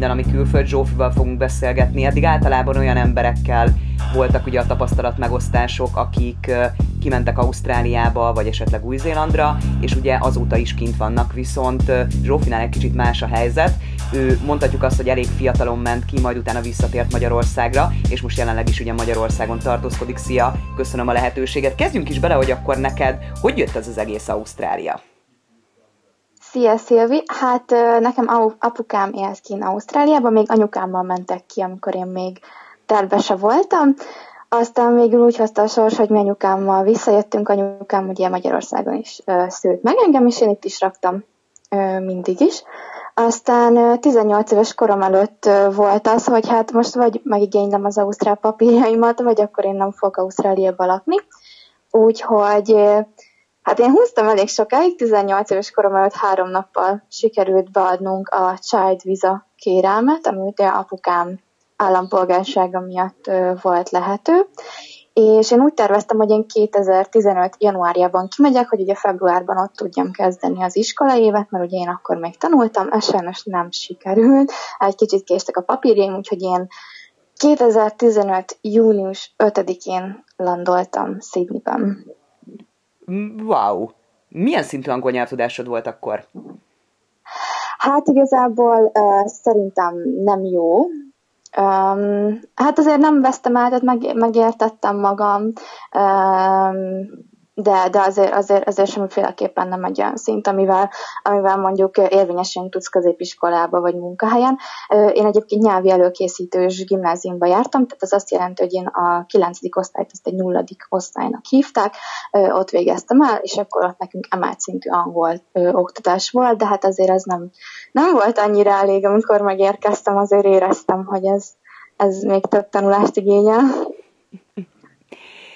minden, ami külföld. Zsófival fogunk beszélgetni. Eddig általában olyan emberekkel voltak ugye a tapasztalat megosztások, akik kimentek Ausztráliába, vagy esetleg Új-Zélandra, és ugye azóta is kint vannak, viszont Zsófinál egy kicsit más a helyzet. Ő mondhatjuk azt, hogy elég fiatalon ment ki, majd utána visszatért Magyarországra, és most jelenleg is ugye Magyarországon tartózkodik. Szia, köszönöm a lehetőséget. Kezdjünk is bele, hogy akkor neked hogy jött ez az egész Ausztrália? Szia, Szilvi! Hát nekem apukám élt ki Ausztráliában, még anyukámmal mentek ki, amikor én még terve voltam. Aztán végül úgy hozta a sors, hogy mi anyukámmal visszajöttünk, anyukám ugye Magyarországon is szült meg engem, és én itt is raktam mindig is. Aztán 18 éves korom előtt volt az, hogy hát most vagy megigénylem az ausztrál papírjaimat, vagy akkor én nem fogok Ausztráliába lakni. Úgyhogy hát én húztam elég sokáig, 18 éves korom előtt három nappal sikerült beadnunk a Child Visa kérelmet, amit apukám állampolgársága miatt volt lehető. És én úgy terveztem, hogy én 2015. januárjában kimegyek, hogy ugye februárban ott tudjam kezdeni az iskola évet, mert ugye én akkor még tanultam, ez sajnos nem sikerült. Egy kicsit késtek a papírjaim, úgyhogy én 2015. június 5-én landoltam Sydneyben. Wow! Milyen szintű angol nyelvtudásod volt akkor? Hát igazából uh, szerintem nem jó, Um, hát azért nem vesztem el, tehát meg, megértettem magam, um, de, de azért, azért, azért semmiféleképpen nem egy olyan szint, amivel, amivel mondjuk érvényesen tudsz középiskolába vagy munkahelyen. Én egyébként nyelvi előkészítős gimnáziumba jártam, tehát az azt jelenti, hogy én a kilencedik osztályt azt egy nulladik osztálynak hívták, ott végeztem el, és akkor ott nekünk emelt szintű angol oktatás volt, de hát azért ez nem, nem volt annyira elég, amikor megérkeztem, azért éreztem, hogy ez, ez még több tanulást igényel.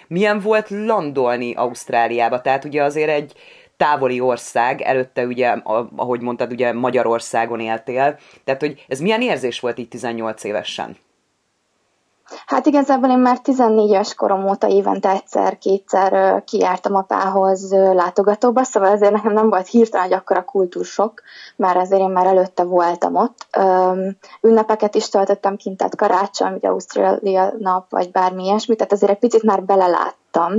Milyen volt landolni Ausztráliába? Tehát ugye azért egy távoli ország, előtte ugye, ahogy mondtad, ugye Magyarországon éltél, tehát hogy ez milyen érzés volt így 18 évesen? Hát igazából én már 14 éves korom óta évente egyszer-kétszer kijártam apához látogatóba, szóval ezért nekem nem volt hirtelen egy akkora kultúrsok, már azért én már előtte voltam ott. Ünnepeket is töltöttem kint, tehát karácsony, vagy Ausztrália nap, vagy bármi ilyesmi, tehát azért egy picit már beleláttam,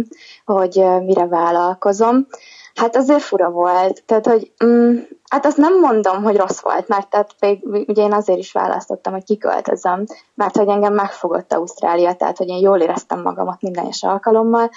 hogy mire vállalkozom. Hát azért fura volt, tehát hogy mm, hát azt nem mondom, hogy rossz volt, mert tehát még, ugye én azért is választottam, hogy kiköltözöm, mert hogy engem megfogott Ausztrália, tehát hogy én jól éreztem magamat minden egyes alkalommal,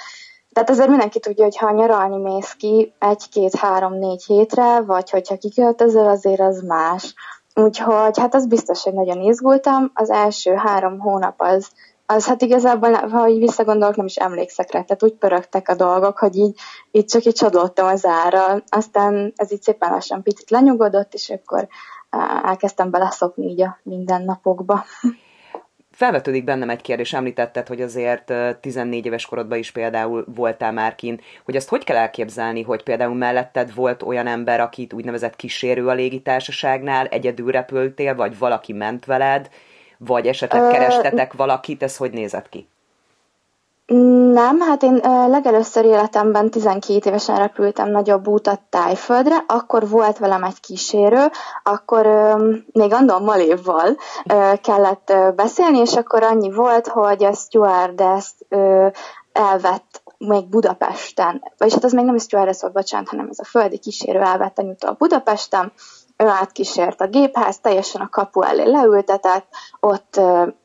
tehát azért mindenki tudja, hogy ha nyaralni mész ki egy-két-három-négy hétre, vagy hogyha kiköltözöl, azért az más. Úgyhogy hát az biztos, hogy nagyon izgultam. Az első három hónap az az hát igazából, ha így visszagondolok, nem is emlékszek rá, tehát úgy pörögtek a dolgok, hogy így, így csak így csodoltam az ára. Aztán ez így szépen lassan picit lenyugodott, és akkor elkezdtem beleszokni így a mindennapokba. Felvetődik bennem egy kérdés, említetted, hogy azért 14 éves korodban is például voltál már kint, hogy azt hogy kell elképzelni, hogy például melletted volt olyan ember, akit úgynevezett kísérő a légitársaságnál, egyedül repültél, vagy valaki ment veled, vagy esetleg kerestetek valakit, ez hogy nézett ki? Nem, hát én legelőször életemben 12 évesen repültem nagyobb útat Tájföldre, akkor volt velem egy kísérő, akkor még andon Malévval kellett beszélni, és akkor annyi volt, hogy a stewardess elvett még Budapesten, vagyis hát az még nem is stewardess volt, bocsánat, hanem ez a földi kísérő elvett anyutól Budapesten, ő átkísért a gépház, teljesen a kapu elé leültetett, ott,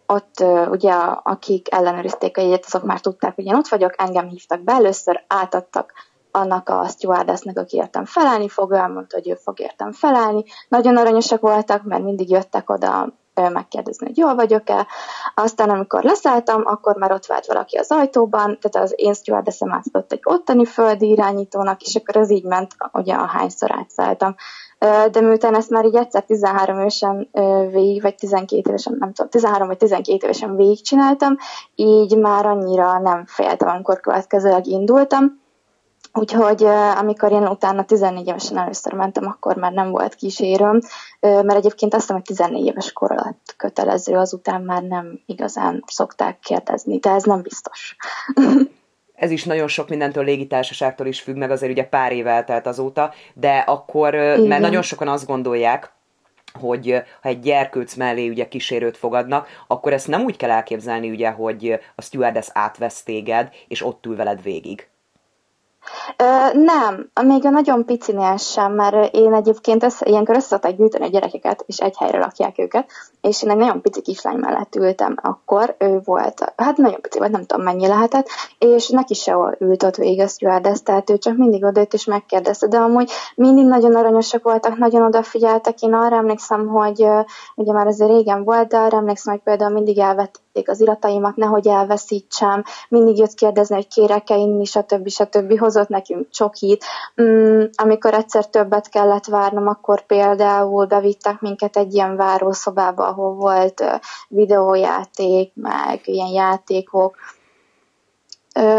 ott ugye akik ellenőrizték a jegyet, azok már tudták, hogy én ott vagyok, engem hívtak be először, átadtak annak a stewardessnek, aki értem felállni fog, elmondta, hogy ő fog értem felállni. Nagyon aranyosak voltak, mert mindig jöttek oda megkérdezni, hogy jól vagyok-e. Aztán, amikor leszálltam, akkor már ott vált valaki az ajtóban, tehát az én stewardessem átadott egy ottani földi irányítónak, és akkor ez így ment, ugye ahányszor átszálltam de miután ezt már így egyszer 13 évesen végig, vagy 12 évesen, nem tudom, 13 vagy 12 évesen végigcsináltam, így már annyira nem féltem, amikor következőleg indultam. Úgyhogy amikor én utána 14 évesen először mentem, akkor már nem volt kísérőm, mert egyébként azt hiszem, hogy 14 éves kor alatt kötelező, azután már nem igazán szokták kérdezni, de ez nem biztos. ez is nagyon sok mindentől légitársaságtól is függ, meg azért ugye pár év eltelt azóta, de akkor, Igen. mert nagyon sokan azt gondolják, hogy ha egy gyerkőc mellé ugye kísérőt fogadnak, akkor ezt nem úgy kell elképzelni, ugye, hogy a stewardess átvesz téged, és ott ül veled végig. Nem, még a nagyon picinél sem, mert én egyébként össze, ilyenkor össze gyűjteni a gyerekeket, és egy helyre lakják őket, és én egy nagyon pici kislány mellett ültem akkor, ő volt, hát nagyon pici volt, nem tudom mennyi lehetett, és neki se ült ott végig a stewardess, tehát ő csak mindig odajött és megkérdezte, de amúgy mindig nagyon aranyosak voltak, nagyon odafigyeltek, én arra emlékszem, hogy ugye már azért régen volt, de arra emlékszem, hogy például mindig elvett az irataimat, nehogy elveszítsem, mindig jött kérdezni, hogy kérek-e inni, stb. stb. hozott nekünk csokit. Mm, amikor egyszer többet kellett várnom, akkor például bevittek minket egy ilyen várószobába, ahol volt videójáték, meg ilyen játékok,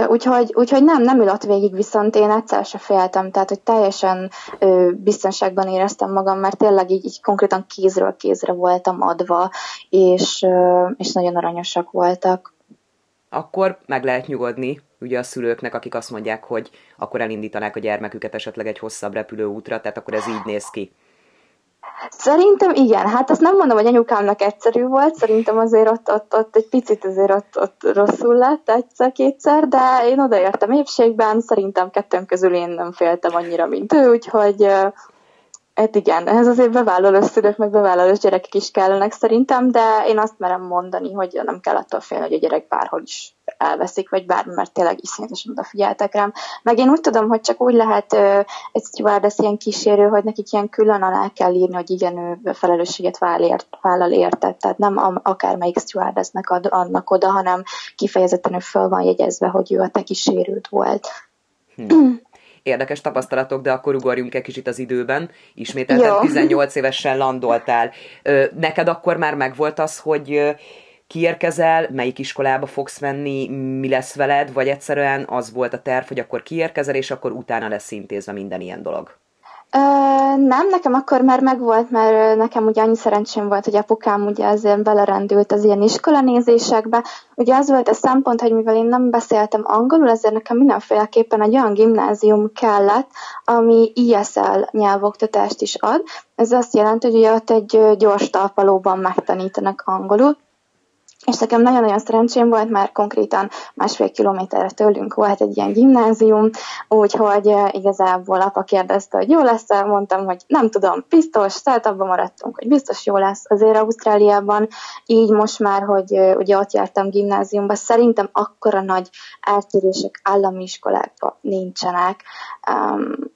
Úgyhogy, úgyhogy nem, nem ülött végig, viszont én egyszer se féltem, tehát hogy teljesen ö, biztonságban éreztem magam, mert tényleg így, így konkrétan kézről kézre voltam adva, és, ö, és nagyon aranyosak voltak. Akkor meg lehet nyugodni, ugye a szülőknek, akik azt mondják, hogy akkor elindítanák a gyermeküket esetleg egy hosszabb repülőútra, tehát akkor ez így néz ki. Szerintem igen, hát azt nem mondom, hogy anyukámnak egyszerű volt, szerintem azért ott, ott, ott egy picit azért ott, ott rosszul lett egyszer-kétszer, de én odaértem épségben, szerintem kettőnk közül én nem féltem annyira, mint ő, úgyhogy Hát igen, ez azért bevállaló szülők, meg bevállaló gyerekek is kellenek szerintem, de én azt merem mondani, hogy nem kell attól félni, hogy a gyerek bárhol is elveszik, vagy bármi, mert tényleg iszonyatosan odafigyeltek rám. Meg én úgy tudom, hogy csak úgy lehet uh, egy stewardess ilyen kísérő, hogy nekik ilyen külön alá kell írni, hogy igen, ő felelősséget vállal, vállal érted. Tehát nem akármelyik stewardessnek ad, annak oda, hanem kifejezetten ő föl van jegyezve, hogy ő a te kísérőd volt. Hm. Érdekes tapasztalatok, de akkor ugorjunk egy kicsit az időben. Ismételten Jó. 18 évesen landoltál. Neked akkor már megvolt az, hogy kiérkezel, melyik iskolába fogsz menni, mi lesz veled, vagy egyszerűen az volt a terv, hogy akkor kiérkezel, és akkor utána lesz intézve minden ilyen dolog? Nem, nekem akkor már megvolt, mert nekem ugye annyi szerencsém volt, hogy apukám ugye azért belerendült az ilyen iskolanézésekbe. Ugye az volt a szempont, hogy mivel én nem beszéltem angolul, ezért nekem mindenféleképpen egy olyan gimnázium kellett, ami ISL nyelvoktatást is ad. Ez azt jelenti, hogy ugye ott egy gyors talpalóban megtanítanak angolul, és nekem nagyon-nagyon szerencsém volt, mert konkrétan másfél kilométerre tőlünk volt egy ilyen gimnázium, úgyhogy igazából apa kérdezte, hogy jó lesz -e, mondtam, hogy nem tudom, biztos, tehát abban maradtunk, hogy biztos jó lesz azért Ausztráliában, így most már, hogy ugye ott jártam gimnáziumba, szerintem akkora nagy eltérések állami iskolákban nincsenek. Um,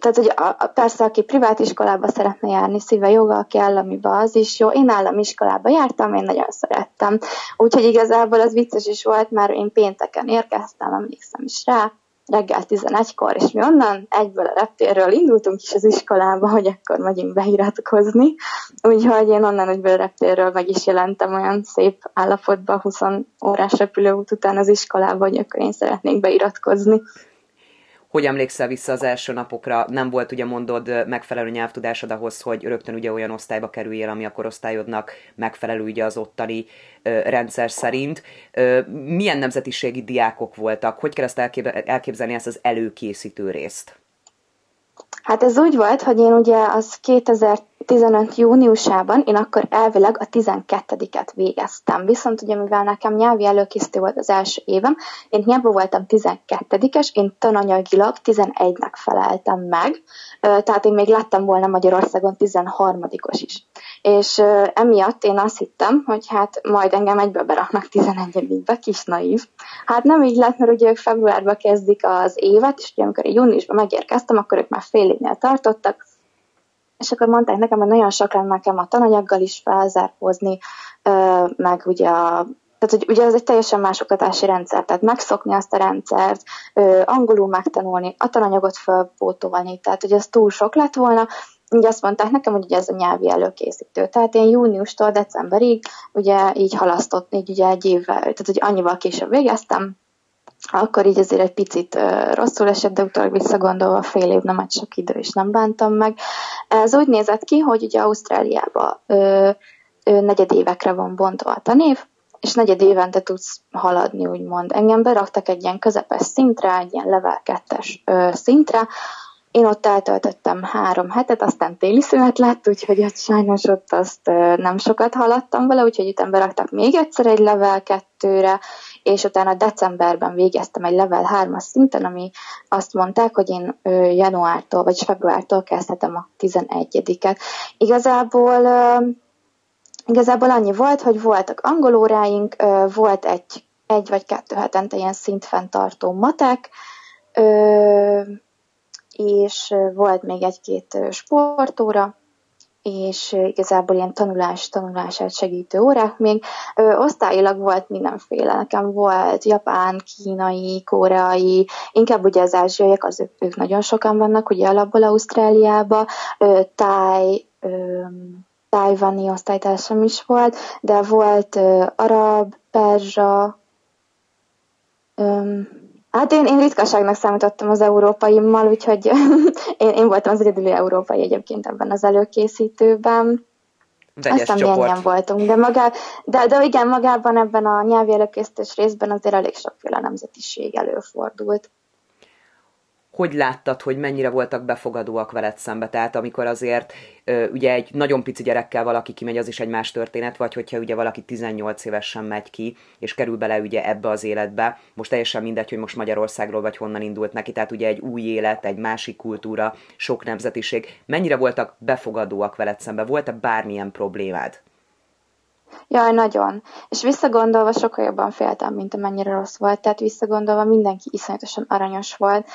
tehát, hogy a, persze, aki privát iskolába szeretne járni, szíve joga, aki államiba, az is jó. Én állami iskolába jártam, én nagyon szerettem. Úgyhogy igazából az vicces is volt, mert én pénteken érkeztem, emlékszem is rá, reggel 11-kor, és mi onnan egyből a reptérről indultunk is az iskolába, hogy akkor megyünk beiratkozni. Úgyhogy én onnan egyből a reptérről meg is jelentem olyan szép állapotban 20 órás repülőút után az iskolába, hogy akkor én szeretnék beiratkozni hogy emlékszel vissza az első napokra, nem volt ugye mondod megfelelő nyelvtudásod ahhoz, hogy rögtön ugye olyan osztályba kerüljél, ami a korosztályodnak megfelelő ugye az ottani ö, rendszer szerint. Ö, milyen nemzetiségi diákok voltak? Hogy kell ezt elképzelni ezt az előkészítő részt? Hát ez úgy volt, hogy én ugye az 2015 júniusában, én akkor elvileg a 12-et végeztem. Viszont ugye mivel nekem nyelvi előkészítő volt az első évem, én hiába voltam 12-es, én tananyagilag 11-nek feleltem meg, tehát én még lettem volna Magyarországon 13-os is. És emiatt én azt hittem, hogy hát majd engem egyből beraknak 11-be, kis naív. Hát nem így lett, mert ugye ők februárban kezdik az évet, és ugye amikor júniusban megérkeztem, akkor ők már fél évnél tartottak, és akkor mondták nekem, hogy nagyon sok lenne nekem a tananyaggal is felzárkózni, meg ugye a tehát, hogy ugye ez egy teljesen más oktatási rendszer, tehát megszokni azt a rendszert, angolul megtanulni, a tananyagot felpótolni, tehát hogy ez túl sok lett volna, ugye azt mondták nekem, hogy ugye ez a nyelvi előkészítő. Tehát én júniustól decemberig ugye így halasztott, így ugye egy évvel, tehát hogy annyival később végeztem, akkor így azért egy picit uh, rosszul esett, de utólag visszagondolva fél év nem egy sok idő, és nem bántam meg. Ez úgy nézett ki, hogy ugye Ausztráliában uh, negyedévekre van bontva a tanév, és negyed évente tudsz haladni, úgymond. Engem beraktak egy ilyen közepes szintre, egy ilyen level 2-es szintre, én ott eltöltöttem három hetet, aztán téli szünet lett, úgyhogy ott sajnos ott azt nem sokat haladtam vele, úgyhogy utána beraktak még egyszer egy level kettőre, és utána decemberben végeztem egy level 3-as szinten, ami azt mondták, hogy én januártól vagy februártól kezdhetem a 11-et. Igazából Igazából annyi volt, hogy voltak angolóráink, volt egy, egy vagy kettő hetente ilyen szintfenntartó matek, és volt még egy-két sportóra, és igazából ilyen tanulás, tanulását segítő órák még. Ö, osztályilag volt mindenféle. Nekem volt japán, kínai, koreai, inkább ugye az ázsiaiak, az ők, ők nagyon sokan vannak, ugye alapból Ausztráliába, ö, táj, ö, tájvani osztálytársam is volt, de volt ö, arab, perzsa, Hát én, én ritkaságnak számítottam az európaimmal, úgyhogy én, én voltam az egyedüli európai egyébként ebben az előkészítőben. Vegyes Aztán csoport. voltunk, de, magá, de, de igen, magában ebben a nyelvi előkészítés részben azért elég sokféle nemzetiség előfordult hogy láttad, hogy mennyire voltak befogadóak veled szembe? Tehát amikor azért ugye egy nagyon pici gyerekkel valaki kimegy, az is egy más történet, vagy hogyha ugye valaki 18 évesen megy ki, és kerül bele ugye ebbe az életbe, most teljesen mindegy, hogy most Magyarországról vagy honnan indult neki, tehát ugye egy új élet, egy másik kultúra, sok nemzetiség. Mennyire voltak befogadóak veled szembe? Volt-e bármilyen problémád? Jaj, nagyon. És visszagondolva sokkal jobban féltem, mint amennyire rossz volt. Tehát visszagondolva mindenki iszonyatosan aranyos volt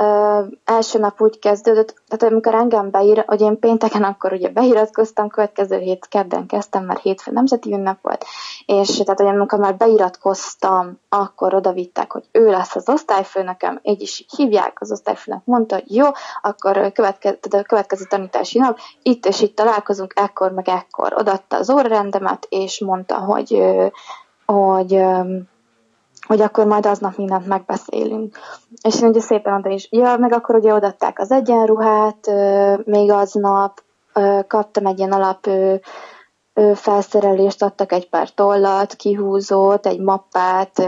ö, első nap úgy kezdődött, tehát amikor engem beír, hogy én pénteken akkor ugye beiratkoztam, következő hét kedden kezdtem, mert hétfő nemzeti ünnep volt, és tehát hogy amikor már beiratkoztam, akkor oda vittek, hogy ő lesz az osztályfőnökem, így is hívják, az osztályfőnök mondta, hogy jó, akkor következő, a következő tanítási nap, itt és itt találkozunk, ekkor meg ekkor. Odatta az órarendemet, és mondta, hogy, hogy hogy akkor majd aznap mindent megbeszélünk. És én ugye szépen oda is, ja, meg akkor ugye odaadták az egyenruhát, még aznap kaptam egy ilyen alap felszerelést, adtak egy pár tollat, kihúzót, egy mappát,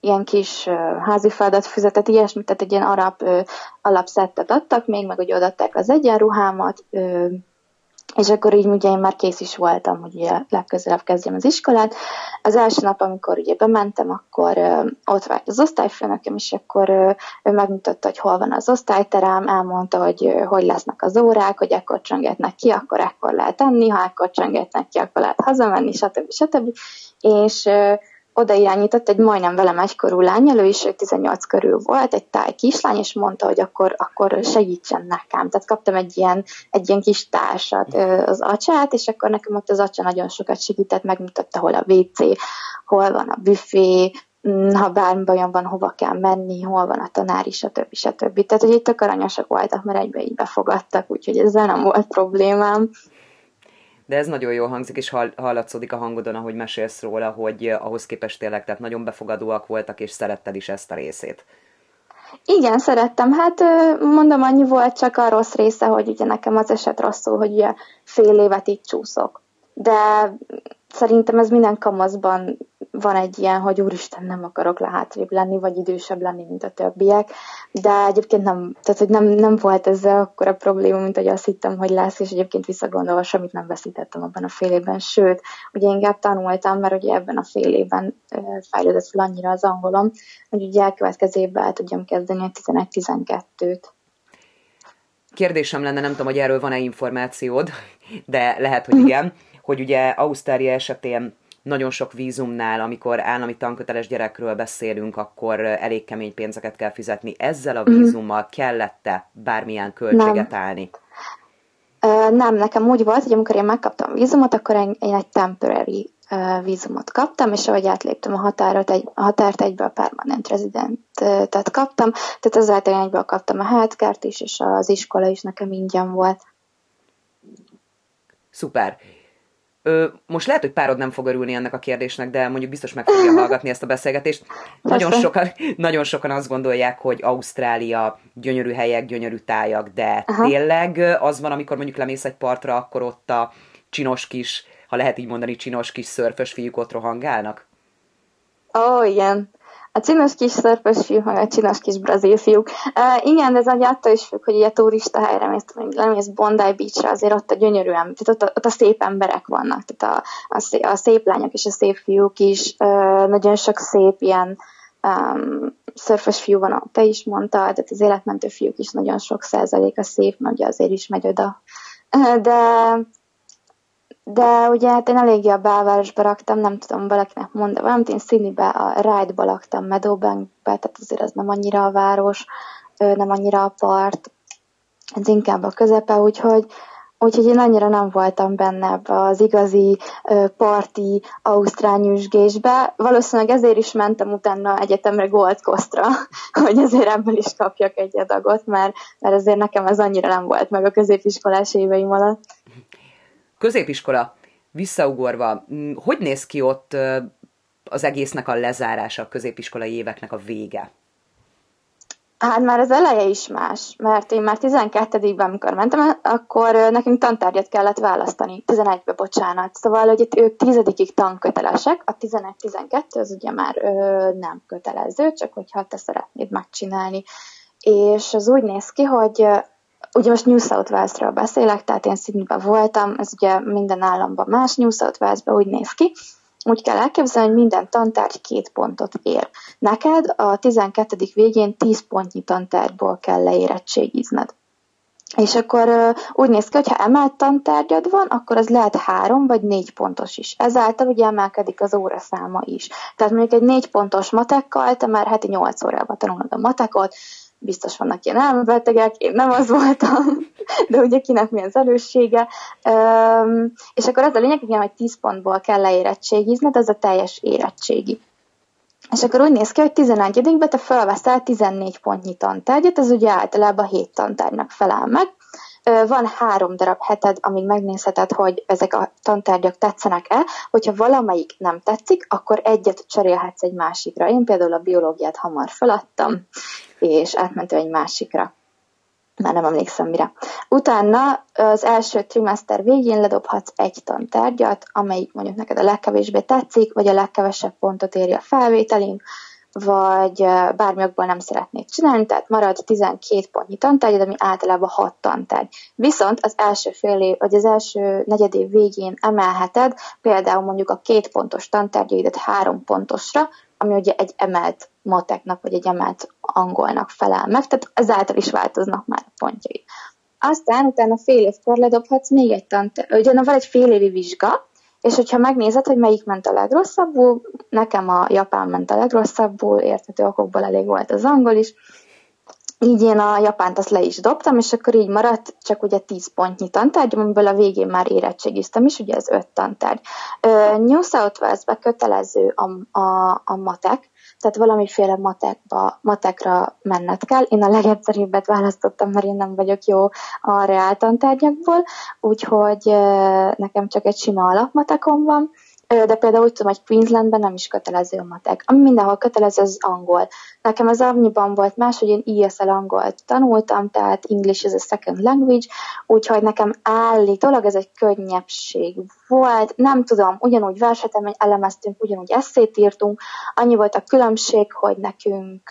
ilyen kis házi feladatfüzetet, ilyesmit, tehát egy ilyen arab alapszettet adtak még, meg ugye odaadták az egyenruhámat, és akkor így ugye én már kész is voltam, hogy ugye legközelebb kezdjem az iskolát. Az első nap, amikor ugye bementem, akkor ö, ott várt az osztályfőnököm, és akkor ö, ő megmutatta, hogy hol van az osztályterem, elmondta, hogy ö, hogy lesznek az órák, hogy ekkor csöngetnek ki, akkor ekkor lehet enni, ha ekkor csöngetnek ki, akkor lehet hazamenni, stb. stb. És ö, oda irányított egy majdnem velem egykorú lány, ő is 18 körül volt, egy táj kislány, és mondta, hogy akkor, akkor segítsen nekem. Tehát kaptam egy ilyen, egy ilyen kis társat, az acsát, és akkor nekem ott az acsa nagyon sokat segített, megmutatta, hol a WC, hol van a büfé, ha bármi bajom van, hova kell menni, hol van a tanár is, stb. stb. Tehát, hogy itt tök aranyosak voltak, mert egybe így befogadtak, úgyhogy ezzel nem volt problémám de ez nagyon jól hangzik, és hall, hallatszódik a hangodon, ahogy mesélsz róla, hogy eh, ahhoz képest tényleg tehát nagyon befogadóak voltak, és szeretted is ezt a részét. Igen, szerettem. Hát mondom, annyi volt csak a rossz része, hogy ugye nekem az eset rosszul, hogy ugye fél évet itt csúszok. De szerintem ez minden kamaszban van egy ilyen, hogy úristen, nem akarok le hátrébb lenni, vagy idősebb lenni, mint a többiek, de egyébként nem, tehát hogy nem, nem volt ezzel akkor a probléma, mint hogy azt hittem, hogy lesz, és egyébként visszagondolva semmit nem veszítettem abban a fél évben, sőt, ugye inkább tanultam, mert ugye ebben a fél évben fejlődött fel annyira az angolom, hogy ugye elkövetkező évben el tudjam kezdeni a 11-12-t. Kérdésem lenne, nem tudom, hogy erről van-e információd, de lehet, hogy igen, hogy ugye Ausztrália esetén nagyon sok vízumnál, amikor állami tanköteles gyerekről beszélünk, akkor elég kemény pénzeket kell fizetni. Ezzel a mhm. vízummal kellett-e bármilyen költséget nem. állni? Nem, nekem úgy volt, hogy amikor én megkaptam vízumot, akkor én, én egy temporary vízumot kaptam, és ahogy átléptem a határt, egy, a határt egyből permanent rezidentet kaptam, tehát ezáltal én egyből kaptam a healthcare is, és az iskola is nekem ingyen volt. Szuper. Ö, most lehet, hogy párod nem fog örülni ennek a kérdésnek, de mondjuk biztos meg fogja hallgatni ezt a beszélgetést. Nagyon sokan, nagyon sokan azt gondolják, hogy Ausztrália gyönyörű helyek, gyönyörű tájak, de Aha. tényleg az van, amikor mondjuk lemész egy partra, akkor ott a csinos kis, ha lehet így mondani, csinos kis szörfös fiúk ott rohangálnak? Ó, oh, igen. A csinos kis szörpös fiúk, meg a csinos kis brazil fiúk. Uh, igen, de ez nagy attól is függ, hogy ilyen turista helyre mész, mondjuk lemész Bondi Beachre, azért ott a gyönyörűen, tehát ott, ott a szép emberek vannak, tehát a, a, a szép lányok és a szép fiúk is, uh, nagyon sok szép ilyen um, szörfös fiú van, te is mondtad, tehát az életmentő fiúk is nagyon sok százalék a szép, mert azért is megy oda. De de ugye hát én eléggé a belvárosba raktam, nem tudom valakinek mondani valamit, én Sydneybe a Ride-ba laktam, Meadowbankbe, tehát azért az nem annyira a város, nem annyira a part, ez inkább a közepe, úgyhogy, úgyhogy én annyira nem voltam benne az igazi parti ausztrál nyüzsgésbe. Valószínűleg ezért is mentem utána egyetemre Gold Coastra, hogy azért ebből is kapjak egy adagot, mert, mert azért nekem ez annyira nem volt meg a középiskolás éveim alatt középiskola visszaugorva, hogy néz ki ott az egésznek a lezárása, a középiskolai éveknek a vége? Hát már az eleje is más, mert én már 12-ben, amikor mentem, akkor nekünk tantárgyat kellett választani, 11-be, bocsánat. Szóval, hogy itt ők 10 tankötelesek, a 11-12 az ugye már ö, nem kötelező, csak hogyha te szeretnéd megcsinálni. És az úgy néz ki, hogy ugye most New South Wales-ről beszélek, tehát én Sydneyben voltam, ez ugye minden államban más, New South Wales-ben úgy néz ki, úgy kell elképzelni, hogy minden tantárgy két pontot ér. Neked a 12. végén 10 pontnyi tantárgyból kell leérettségizned. És akkor úgy néz ki, hogy ha emelt tantárgyad van, akkor az lehet három vagy négy pontos is. Ezáltal ugye emelkedik az óraszáma is. Tehát mondjuk egy négy pontos matekkal, te már heti nyolc órában tanulod a matekot, biztos vannak ilyen elmebetegek, én nem az voltam, de ugye kinek mi az elősége. Um, és akkor az a lényeg, igen, hogy 10 pontból kell leérettségizned, az a teljes érettségi. És akkor úgy néz ki, hogy 11-ben te felveszel 14 pontnyi tantárgyat, ez ugye általában 7 tantárgynak felel meg, van három darab heted, amíg megnézheted, hogy ezek a tantárgyak tetszenek-e. Hogyha valamelyik nem tetszik, akkor egyet cserélhetsz egy másikra. Én például a biológiát hamar feladtam, és átmentem egy másikra. Már nem emlékszem mire. Utána az első trimester végén ledobhatsz egy tantárgyat, amelyik mondjuk neked a legkevésbé tetszik, vagy a legkevesebb pontot éri a felvételén, vagy bármiakból nem szeretnék csinálni, tehát marad 12 pontnyi tantárgy, ami általában 6 tantárgy. Viszont az első fél év, vagy az első negyed év végén emelheted például mondjuk a két pontos tantárgyaidat három pontosra, ami ugye egy emelt mateknak, vagy egy emelt angolnak felel meg, tehát ezáltal is változnak már a pontjai. Aztán utána fél évkor ledobhatsz még egy tantárgy, ugye van egy fél évi vizsga, és hogyha megnézed, hogy melyik ment a legrosszabbul, nekem a japán ment a legrosszabbul, érthető okokból elég volt az angol is, így én a japánt azt le is dobtam, és akkor így maradt csak ugye 10 pontnyi tantárgy, amiből a végén már érettségiztem is, ugye ez 5 tantárgy. New South Wales-be kötelező a, a, a matek, tehát valamiféle matekba, matekra menned kell. Én a legegyszerűbbet választottam, mert én nem vagyok jó a reáltantárgyakból, úgyhogy nekem csak egy sima alapmatekom van, de például úgy tudom, hogy Queenslandben nem is kötelező a matek. Ami mindenhol kötelező, az angol. Nekem az annyiban volt más, hogy én ESL angolt tanultam, tehát English is a second language, úgyhogy nekem állítólag ez egy könnyebbség volt. Nem tudom, ugyanúgy versetemény elemeztünk, ugyanúgy eszét írtunk. Annyi volt a különbség, hogy nekünk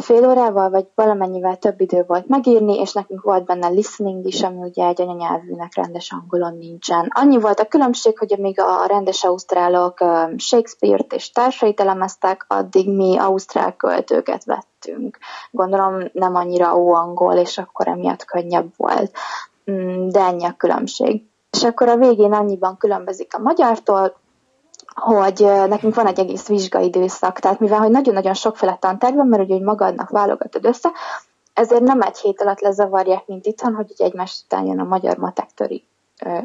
fél órával vagy valamennyivel több idő volt megírni, és nekünk volt benne listening is, ami ugye egy anyanyelvűnek rendes angolon nincsen. Annyi volt a különbség, hogy amíg a rendes ausztrálok Shakespeare-t és társait elemeztek, addig mi ausztrál költőket vettünk. Gondolom nem annyira ó angol, és akkor emiatt könnyebb volt. Mm, de ennyi a különbség. És akkor a végén annyiban különbözik a magyartól, hogy nekünk van egy egész vizsgaidőszak, tehát mivel hogy nagyon-nagyon sokféle tantárgy van, mert hogy magadnak válogatod össze, ezért nem egy hét alatt lezavarják, mint itthon, hogy ugye egymás után jön a magyar matek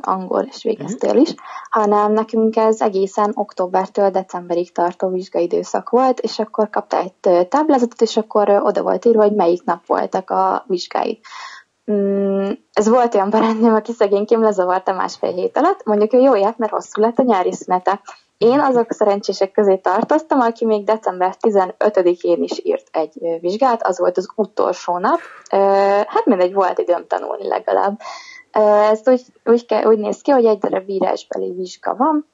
angol, és végeztél is, hanem nekünk ez egészen októbertől decemberig tartó vizsgaidőszak volt, és akkor kapta egy táblázatot, és akkor oda volt írva, hogy melyik nap voltak a vizsgáid. Mm, ez volt olyan barátnőm, aki szegényként lezavarta másfél hét alatt, mondjuk ő jó járt, mert hosszú lett a nyári szünete. Én azok szerencsések közé tartoztam, aki még december 15-én is írt egy vizsgát, az volt az utolsó nap. Hát mindegy, volt időm tanulni legalább. Ez úgy, úgy, úgy néz ki, hogy egy darab írásbeli vizsga van,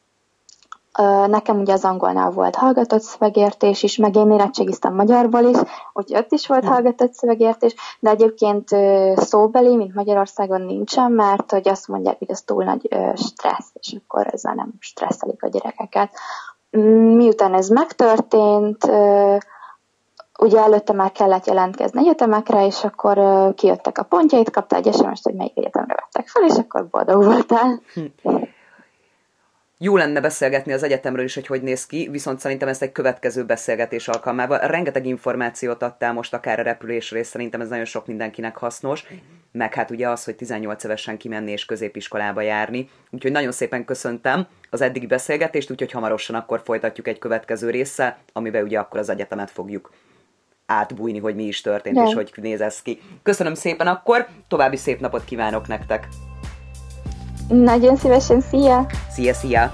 Nekem ugye az angolnál volt hallgatott szövegértés is, meg én érettségiztem magyarból is, úgyhogy ott is volt hm. hallgatott szövegértés, de egyébként szóbeli, mint Magyarországon nincsen, mert hogy azt mondják, hogy ez túl nagy stressz, és akkor ezzel nem stresszelik a gyerekeket. Mm, miután ez megtörtént, ugye előtte már kellett jelentkezni egyetemekre, és akkor kijöttek a pontjait, kaptál egy sms hogy melyik egyetemre vettek fel, és akkor boldog voltál. Jó lenne beszélgetni az egyetemről is, hogy hogy néz ki, viszont szerintem ezt egy következő beszélgetés alkalmával. Rengeteg információt adtál most akár a repülésről, és szerintem ez nagyon sok mindenkinek hasznos, meg hát ugye az, hogy 18 évesen kimenni és középiskolába járni. Úgyhogy nagyon szépen köszöntem az eddigi beszélgetést, úgyhogy hamarosan akkor folytatjuk egy következő résszel, amiben ugye akkor az egyetemet fogjuk átbújni, hogy mi is történt, De. és hogy néz ez ki. Köszönöm szépen akkor, további szép napot kívánok nektek! Nagyon szívesen, szia! Szia, szia!